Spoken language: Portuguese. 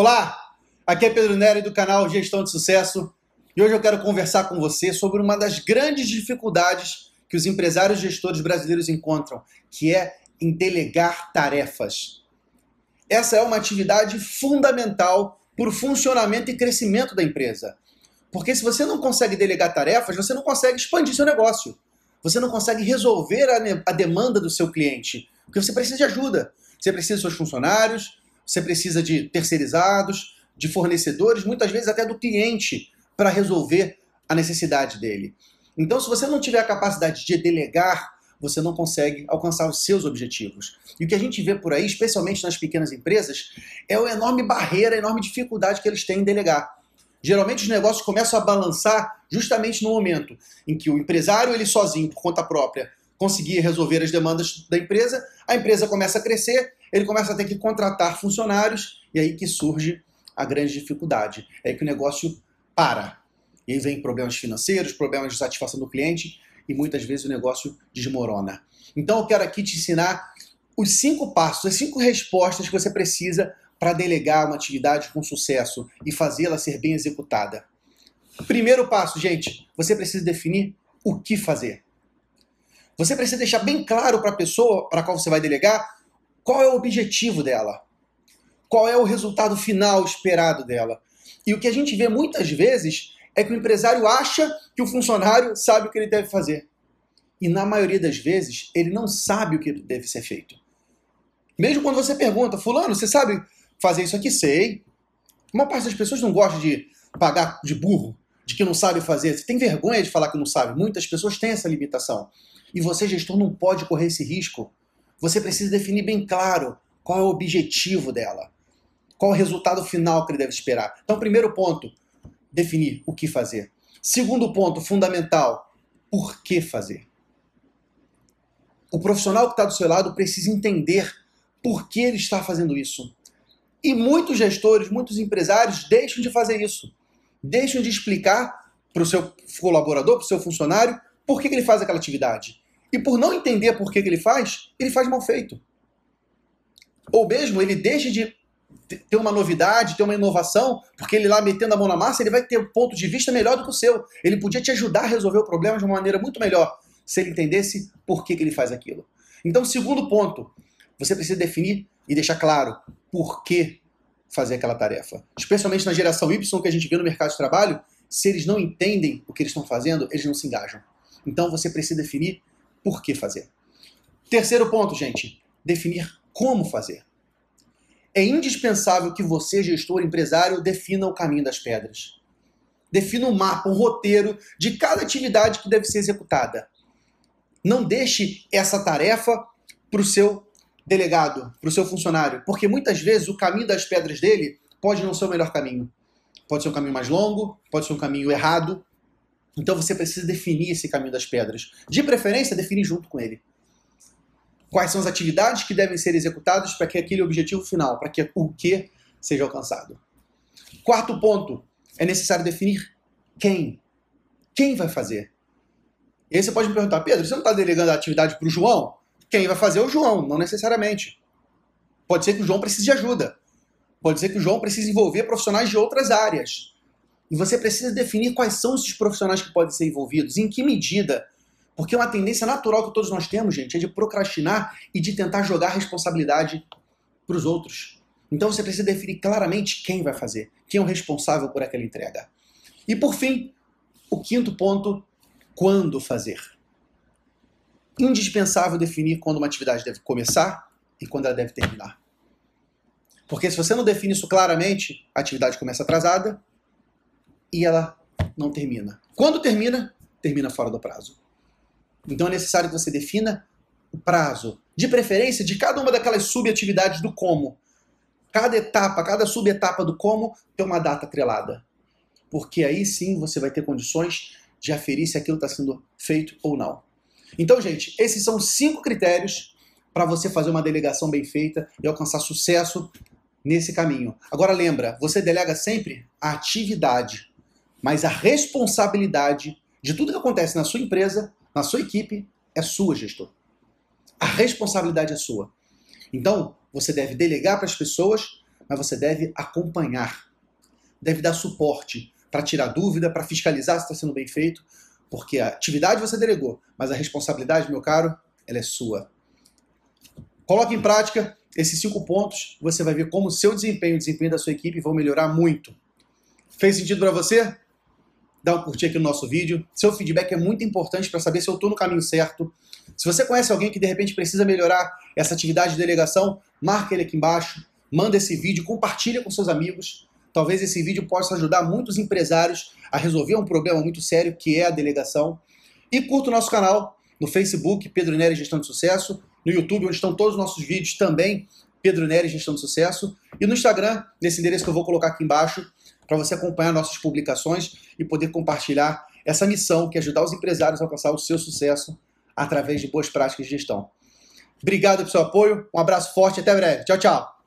Olá, aqui é Pedro Neri do canal Gestão de Sucesso e hoje eu quero conversar com você sobre uma das grandes dificuldades que os empresários gestores brasileiros encontram, que é em delegar tarefas. Essa é uma atividade fundamental para o funcionamento e crescimento da empresa. Porque se você não consegue delegar tarefas, você não consegue expandir seu negócio. Você não consegue resolver a, a demanda do seu cliente. Porque você precisa de ajuda. Você precisa dos seus funcionários, você precisa de terceirizados, de fornecedores, muitas vezes até do cliente, para resolver a necessidade dele. Então, se você não tiver a capacidade de delegar, você não consegue alcançar os seus objetivos. E o que a gente vê por aí, especialmente nas pequenas empresas, é a enorme barreira, a enorme dificuldade que eles têm em delegar. Geralmente os negócios começam a balançar justamente no momento em que o empresário, ele sozinho, por conta própria, conseguir resolver as demandas da empresa, a empresa começa a crescer, ele começa a ter que contratar funcionários, e aí que surge a grande dificuldade. É aí que o negócio para. E aí vem problemas financeiros, problemas de satisfação do cliente, e muitas vezes o negócio desmorona. Então eu quero aqui te ensinar os cinco passos, as cinco respostas que você precisa para delegar uma atividade com sucesso e fazê-la ser bem executada. Primeiro passo, gente, você precisa definir o que fazer. Você precisa deixar bem claro para a pessoa para qual você vai delegar qual é o objetivo dela, qual é o resultado final esperado dela. E o que a gente vê muitas vezes é que o empresário acha que o funcionário sabe o que ele deve fazer. E na maioria das vezes, ele não sabe o que deve ser feito. Mesmo quando você pergunta, Fulano, você sabe fazer isso aqui? Sei. Uma parte das pessoas não gosta de pagar de burro, de que não sabe fazer. Você tem vergonha de falar que não sabe. Muitas pessoas têm essa limitação. E você, gestor, não pode correr esse risco. Você precisa definir bem claro qual é o objetivo dela, qual é o resultado final que ele deve esperar. Então, primeiro ponto, definir o que fazer. Segundo ponto, fundamental, por que fazer. O profissional que está do seu lado precisa entender por que ele está fazendo isso. E muitos gestores, muitos empresários deixam de fazer isso. Deixam de explicar para o seu colaborador, para o seu funcionário, por que, ele faz aquela atividade. E por não entender por que, ele faz, ele faz mal feito. Ou mesmo ele deixa de ter uma novidade, ter uma inovação, porque ele lá metendo a mão na massa, ele vai ter um ponto de vista melhor do que o seu. Ele podia te ajudar a resolver o problema de uma maneira muito melhor, se ele entendesse por que, que ele faz aquilo. Então, segundo ponto, você precisa definir e deixar claro por que fazer aquela tarefa. Especialmente na geração Y que a gente vê no mercado de trabalho, se eles não entendem o que eles estão fazendo, eles não se engajam. Então você precisa definir por que fazer. Terceiro ponto, gente, definir como fazer. É indispensável que você, gestor, empresário, defina o caminho das pedras. Defina um mapa, um roteiro de cada atividade que deve ser executada. Não deixe essa tarefa para o seu delegado, para o seu funcionário, porque muitas vezes o caminho das pedras dele pode não ser o melhor caminho. Pode ser um caminho mais longo, pode ser um caminho errado, então você precisa definir esse caminho das pedras. De preferência, definir junto com ele. Quais são as atividades que devem ser executadas para que aquele objetivo final, para que o que seja alcançado. Quarto ponto, é necessário definir quem. Quem vai fazer? E aí você pode me perguntar, Pedro, você não está delegando a atividade para o João? Quem vai fazer é o João, não necessariamente. Pode ser que o João precise de ajuda. Pode ser que o João precise envolver profissionais de outras áreas. E você precisa definir quais são esses profissionais que podem ser envolvidos, em que medida. Porque uma tendência natural que todos nós temos, gente, é de procrastinar e de tentar jogar responsabilidade para os outros. Então você precisa definir claramente quem vai fazer, quem é o responsável por aquela entrega. E por fim, o quinto ponto, quando fazer. Indispensável definir quando uma atividade deve começar e quando ela deve terminar. Porque se você não define isso claramente, a atividade começa atrasada e ela não termina. Quando termina, termina fora do prazo. Então é necessário que você defina o prazo, de preferência de cada uma daquelas subatividades do como. Cada etapa, cada subetapa do como tem uma data atrelada. Porque aí sim você vai ter condições de aferir se aquilo está sendo feito ou não. Então, gente, esses são cinco critérios para você fazer uma delegação bem feita e alcançar sucesso nesse caminho. Agora lembra, você delega sempre a atividade mas a responsabilidade de tudo que acontece na sua empresa, na sua equipe, é sua, gestor. A responsabilidade é sua. Então, você deve delegar para as pessoas, mas você deve acompanhar, deve dar suporte para tirar dúvida, para fiscalizar se está sendo bem feito, porque a atividade você delegou, mas a responsabilidade, meu caro, ela é sua. Coloque em prática esses cinco pontos, você vai ver como o seu desempenho e o desempenho da sua equipe vão melhorar muito. Fez sentido para você? Dá um curtir aqui no nosso vídeo. Seu feedback é muito importante para saber se eu estou no caminho certo. Se você conhece alguém que de repente precisa melhorar essa atividade de delegação, marca ele aqui embaixo, manda esse vídeo, compartilha com seus amigos. Talvez esse vídeo possa ajudar muitos empresários a resolver um problema muito sério que é a delegação. E curta o nosso canal no Facebook, Pedro Nery Gestão de Sucesso, no YouTube, onde estão todos os nossos vídeos também, Pedro Nery Gestão de Sucesso, e no Instagram, nesse endereço que eu vou colocar aqui embaixo, para você acompanhar nossas publicações e poder compartilhar essa missão que é ajudar os empresários a alcançar o seu sucesso através de boas práticas de gestão. Obrigado pelo seu apoio, um abraço forte e até breve. Tchau, tchau.